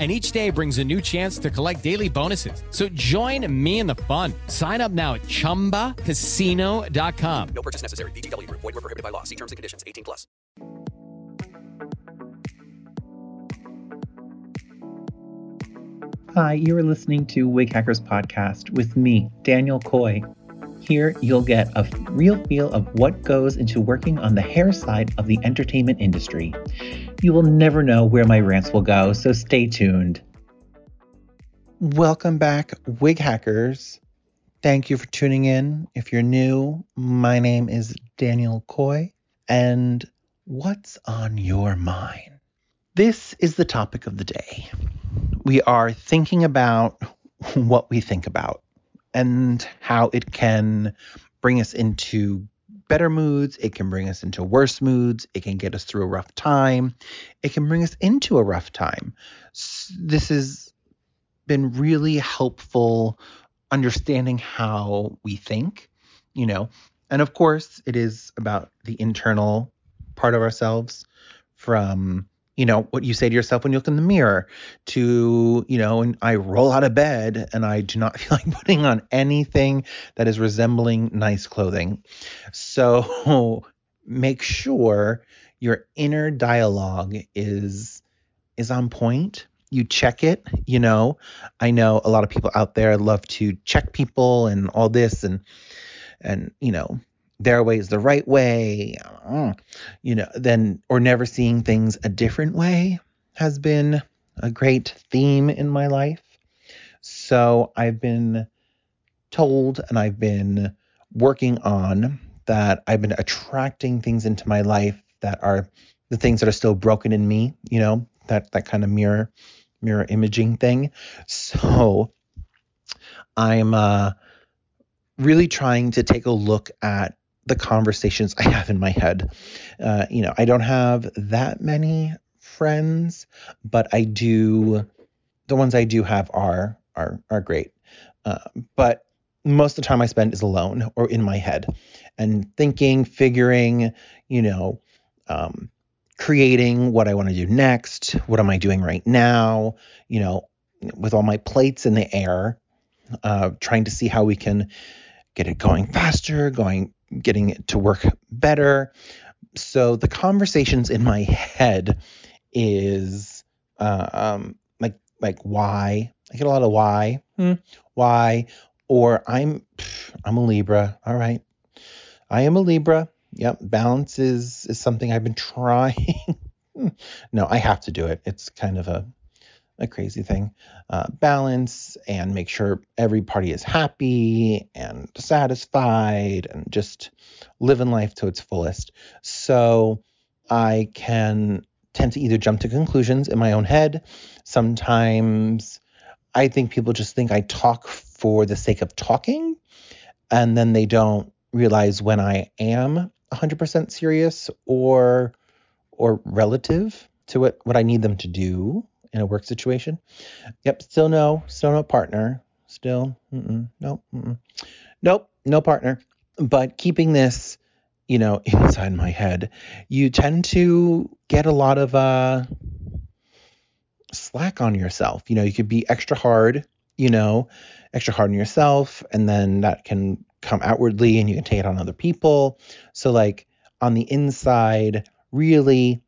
And each day brings a new chance to collect daily bonuses. So join me in the fun. Sign up now at chumbacasino.com. No purchase necessary. VGW Group. Void were prohibited by law. See terms and conditions. 18 plus. Hi, you are listening to Wig Hackers Podcast with me, Daniel Coy. Here, you'll get a real feel of what goes into working on the hair side of the entertainment industry. You will never know where my rants will go, so stay tuned. Welcome back, Wig Hackers. Thank you for tuning in. If you're new, my name is Daniel Coy, and what's on your mind? This is the topic of the day. We are thinking about what we think about and how it can bring us into better moods, it can bring us into worse moods, it can get us through a rough time, it can bring us into a rough time. This has been really helpful understanding how we think, you know. And of course, it is about the internal part of ourselves from you know what you say to yourself when you look in the mirror to you know and i roll out of bed and i do not feel like putting on anything that is resembling nice clothing. So make sure your inner dialogue is is on point. You check it you know. I know a lot of people out there love to check people and all this and and you know their way is the right way uh, you know then or never seeing things a different way has been a great theme in my life. So i've been told and i've been working on that i've been attracting things into my life that are the things that are still broken in me you know that that kind of mirror mirror imaging thing. So i'm uh really trying to take a look at the conversations I have in my head. Uh, you know, I don't have that many friends, but I do. The ones I do have are are are great. Uh, but most of the time I spend is alone or in my head, and thinking, figuring, you know, um, creating what I want to do next. What am I doing right now? You know, with all my plates in the air, uh, trying to see how we can get it going faster, going getting it to work better. So the conversations in my head is uh, um, like like why I get a lot of why hmm, why or I'm pff, I'm a Libra. All right, I am a Libra. Yep, balance is is something I've been trying. no, I have to do it. It's kind of a a crazy thing. Uh, balance and make sure every party is happy and satisfied and just living life to its fullest. So I can tend to either jump to conclusions in my own head. Sometimes I think people just think I talk for the sake of talking, and then they don't realize when I am 100% serious or or relative to what, what I need them to do in a work situation. Yep, still no, still no partner. Still, mm-mm, nope, mm-mm. nope, no partner. But keeping this, you know, inside my head, you tend to get a lot of uh, slack on yourself. You know, you could be extra hard, you know, extra hard on yourself, and then that can come outwardly, and you can take it on other people. So, like on the inside, really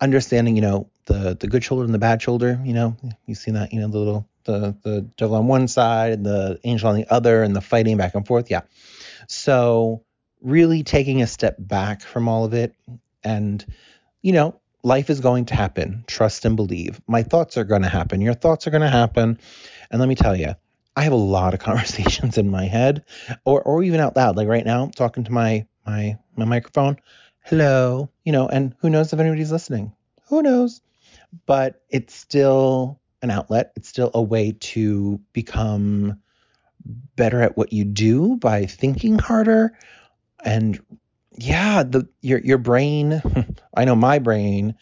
understanding, you know, the the good shoulder and the bad shoulder. You know, you've seen that. You know, the little the the devil on one side and the angel on the other, and the fighting back and forth. Yeah. So, really taking a step back from all of it and, you know, life is going to happen. Trust and believe. My thoughts are going to happen. Your thoughts are going to happen. And let me tell you, I have a lot of conversations in my head or, or even out loud. Like right now, talking to my, my, my microphone. Hello, you know, and who knows if anybody's listening? Who knows? But it's still an outlet. It's still a way to become better at what you do by thinking harder and yeah the your your brain i know my brain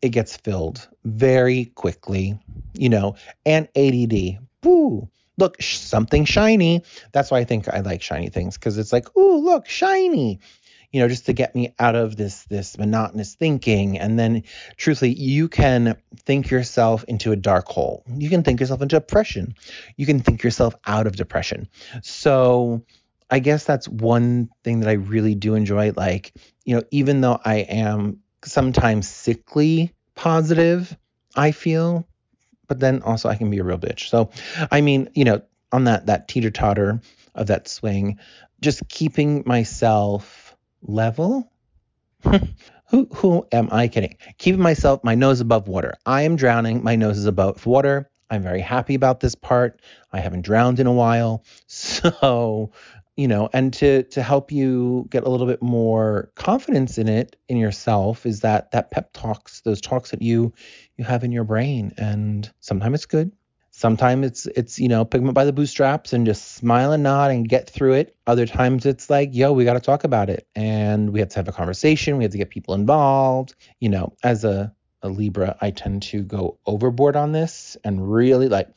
it gets filled very quickly you know and add Woo. look sh- something shiny that's why i think i like shiny things because it's like ooh look shiny you know just to get me out of this this monotonous thinking and then truthfully you can think yourself into a dark hole you can think yourself into depression you can think yourself out of depression so I guess that's one thing that I really do enjoy. Like, you know, even though I am sometimes sickly positive, I feel, but then also I can be a real bitch. So, I mean, you know, on that that teeter totter of that swing, just keeping myself level. who who am I kidding? Keeping myself my nose above water. I am drowning. My nose is above water. I'm very happy about this part. I haven't drowned in a while. So you know and to to help you get a little bit more confidence in it in yourself is that that pep talks those talks that you you have in your brain and sometimes it's good sometimes it's it's you know pick them up by the bootstraps and just smile and nod and get through it. Other times it's like yo we got to talk about it. And we have to have a conversation. We have to get people involved. You know as a a libra i tend to go overboard on this and really like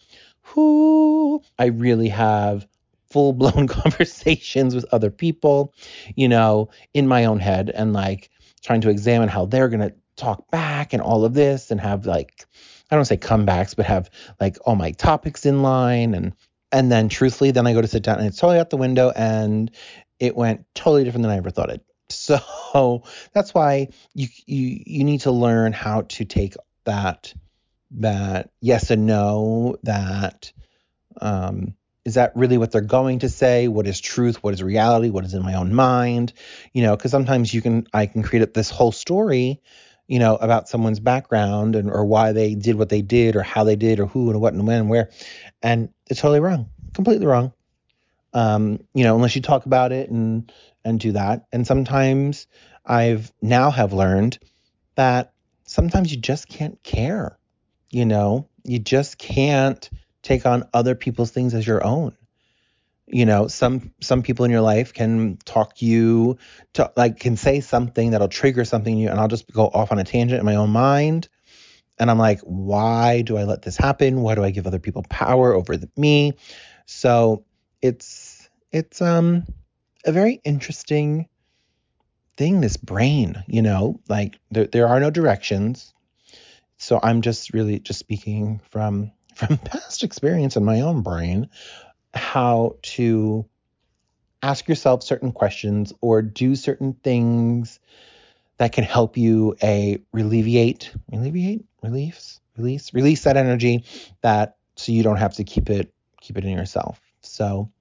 whoo, i really have full blown conversations with other people, you know, in my own head and like trying to examine how they're going to talk back and all of this and have like, I don't say comebacks, but have like all my topics in line. And, and then truthfully, then I go to sit down and it's totally out the window and it went totally different than I ever thought it. So that's why you, you, you need to learn how to take that, that yes and no, that, um, is that really what they're going to say what is truth what is reality what is in my own mind you know because sometimes you can i can create this whole story you know about someone's background and or why they did what they did or how they did or who and what and when and where. And it's totally wrong completely wrong. Um, you know unless you talk about it and and do that. And sometimes i've now have learned that sometimes you just can't care you know? You just can't take on other people's things as your own you know some some people in your life can talk you to like can say something that'll trigger something in you and i'll just go off on a tangent in my own mind and i'm like why do i let this happen? Why do i give other people power over the, me? So it's it's um a very interesting thing this brain you know? Like there, there are no directions. So i'm just really just speaking from from past experience in my own brain how to ask yourself certain questions or do certain things that can help you a alleviate alleviate? Release? Release? Release that energy that so you don't have to keep it keep it in yourself. So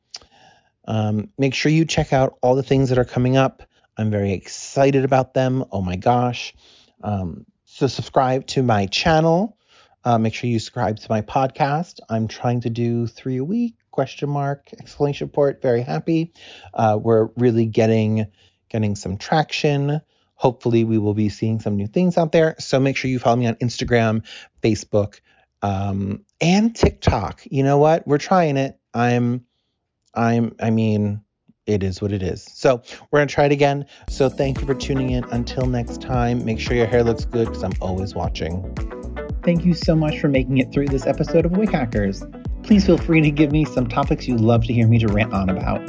um, make sure you check out all the things that are coming up. I'm very excited about them. Oh my gosh. Um, so subscribe to my channel. Uh, make sure you subscribe to my podcast. I'm trying to do three a week. Question mark exclamation point. Very happy. Uh, we're really getting getting some traction. Hopefully, we will be seeing some new things out there. So make sure you follow me on Instagram, Facebook, um, and TikTok. You know what? We're trying it. I'm, I'm. I mean, it is what it is. So we're gonna try it again. So thank you for tuning in. Until next time, make sure your hair looks good because I'm always watching. Thank you so much for making it through this episode of Wig Hackers. Please feel free to give me some topics you'd love to hear me to rant on about.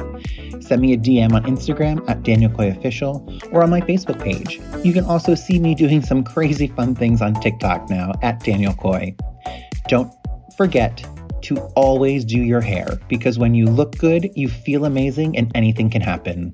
Send me a DM on Instagram at Daniel Coy Official or on my Facebook page. You can also see me doing some crazy fun things on TikTok now at Daniel Coy. Don't forget to always do your hair because when you look good, you feel amazing and anything can happen.